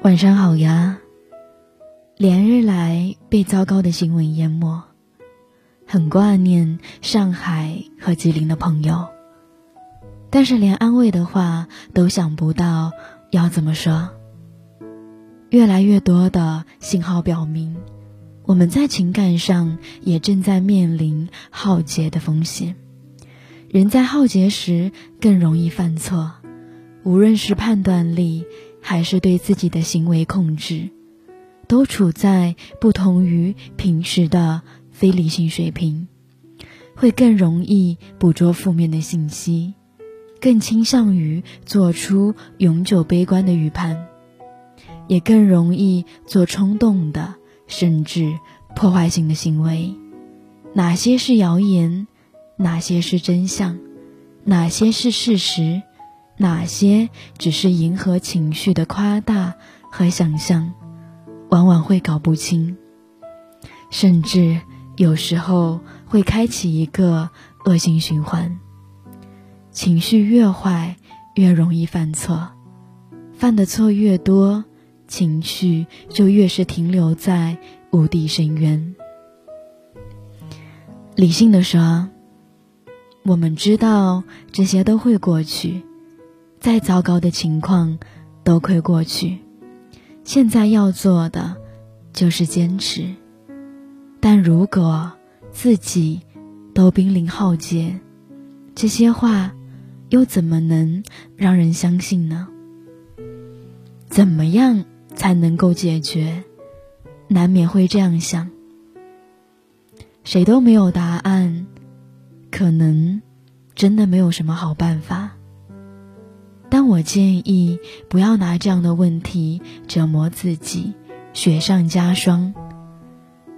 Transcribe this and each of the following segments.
晚上好呀。连日来被糟糕的新闻淹没，很挂念上海和吉林的朋友，但是连安慰的话都想不到要怎么说。越来越多的信号表明，我们在情感上也正在面临浩劫的风险。人在浩劫时更容易犯错，无论是判断力。还是对自己的行为控制，都处在不同于平时的非理性水平，会更容易捕捉负面的信息，更倾向于做出永久悲观的预判，也更容易做冲动的甚至破坏性的行为。哪些是谣言？哪些是真相？哪些是事实？哪些只是迎合情绪的夸大和想象，往往会搞不清，甚至有时候会开启一个恶性循环。情绪越坏，越容易犯错，犯的错越多，情绪就越是停留在无底深渊。理性的说，我们知道这些都会过去。再糟糕的情况都会过去，现在要做的就是坚持。但如果自己都濒临浩劫，这些话又怎么能让人相信呢？怎么样才能够解决？难免会这样想。谁都没有答案，可能真的没有什么好办法。我建议不要拿这样的问题折磨自己，雪上加霜。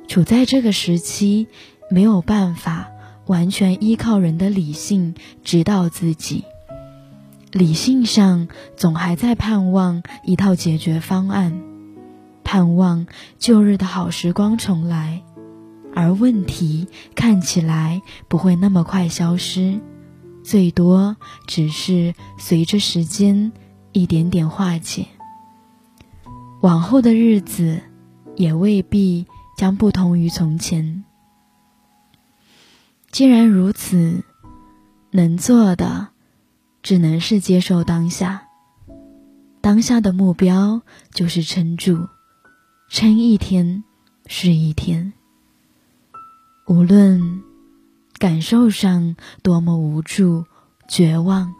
处在这个时期，没有办法完全依靠人的理性指导自己，理性上总还在盼望一套解决方案，盼望旧日的好时光重来，而问题看起来不会那么快消失。最多只是随着时间一点点化解，往后的日子也未必将不同于从前。既然如此，能做的只能是接受当下。当下的目标就是撑住，撑一天是一天。无论。感受上多么无助、绝望，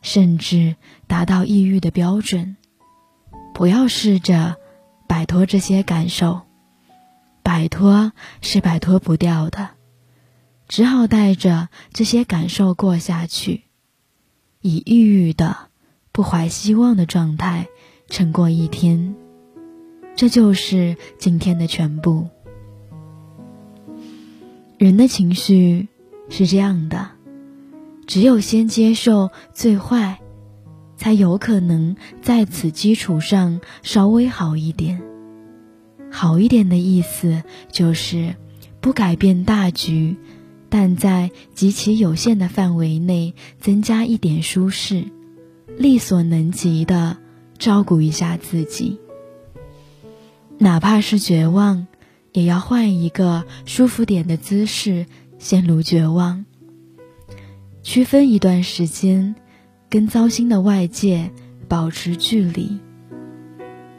甚至达到抑郁的标准。不要试着摆脱这些感受，摆脱是摆脱不掉的，只好带着这些感受过下去，以抑郁的、不怀希望的状态撑过一天。这就是今天的全部。人的情绪是这样的，只有先接受最坏，才有可能在此基础上稍微好一点。好一点的意思就是不改变大局，但在极其有限的范围内增加一点舒适，力所能及的照顾一下自己，哪怕是绝望。也要换一个舒服点的姿势，陷入绝望。区分一段时间，跟糟心的外界保持距离。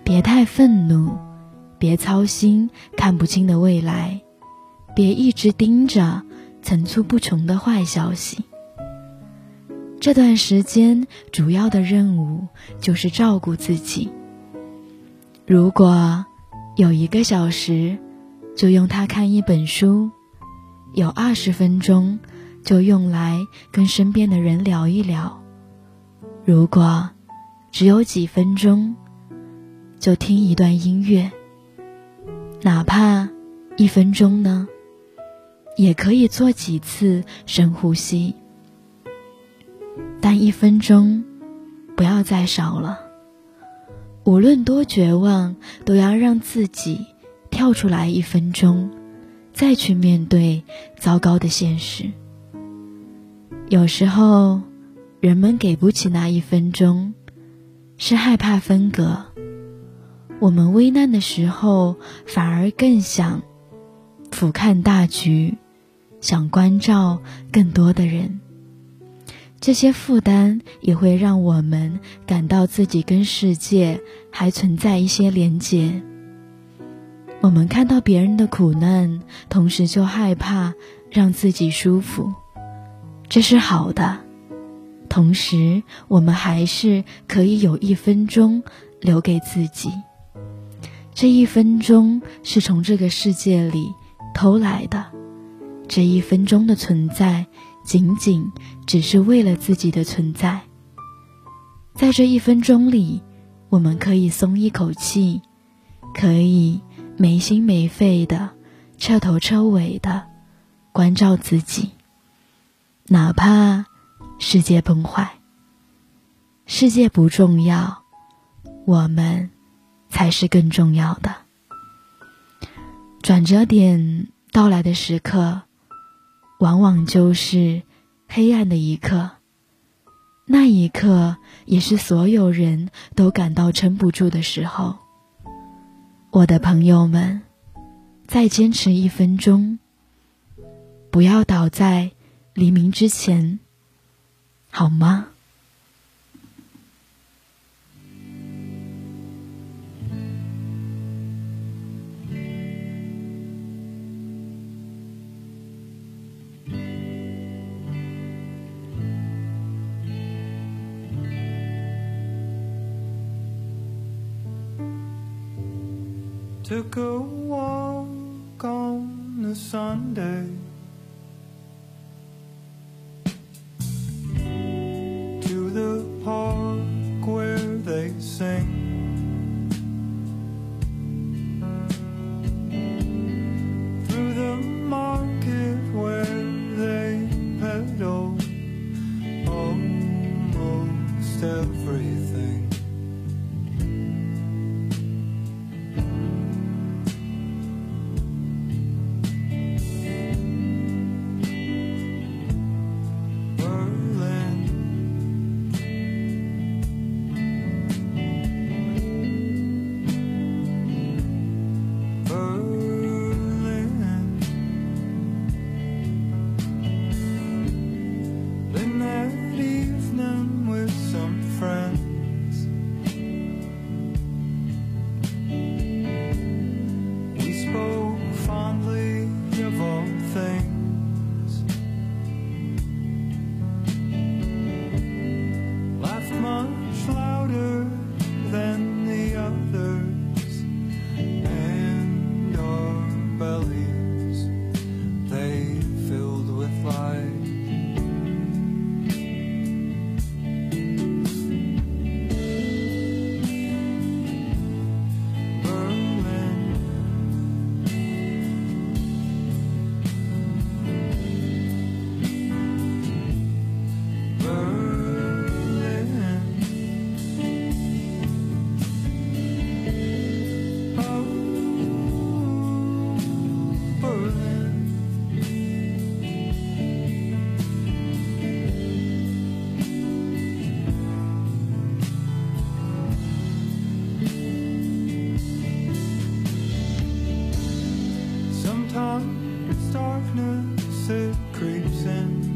别太愤怒，别操心看不清的未来，别一直盯着层出不穷的坏消息。这段时间主要的任务就是照顾自己。如果有一个小时。就用它看一本书，有二十分钟，就用来跟身边的人聊一聊。如果只有几分钟，就听一段音乐，哪怕一分钟呢，也可以做几次深呼吸。但一分钟不要再少了，无论多绝望，都要让自己。跳出来一分钟，再去面对糟糕的现实。有时候，人们给不起那一分钟，是害怕分隔，我们危难的时候反而更想俯瞰大局，想关照更多的人。这些负担也会让我们感到自己跟世界还存在一些连结。我们看到别人的苦难，同时就害怕让自己舒服，这是好的。同时，我们还是可以有一分钟留给自己。这一分钟是从这个世界里偷来的，这一分钟的存在。仅仅只是为了自己的存在，在这一分钟里，我们可以松一口气，可以没心没肺的、彻头彻尾的关照自己，哪怕世界崩坏。世界不重要，我们才是更重要的。转折点到来的时刻。往往就是黑暗的一刻，那一刻也是所有人都感到撑不住的时候。我的朋友们，再坚持一分钟，不要倒在黎明之前，好吗？？Took a walk on a Sunday to the park where they sing. Through darkness creeps in.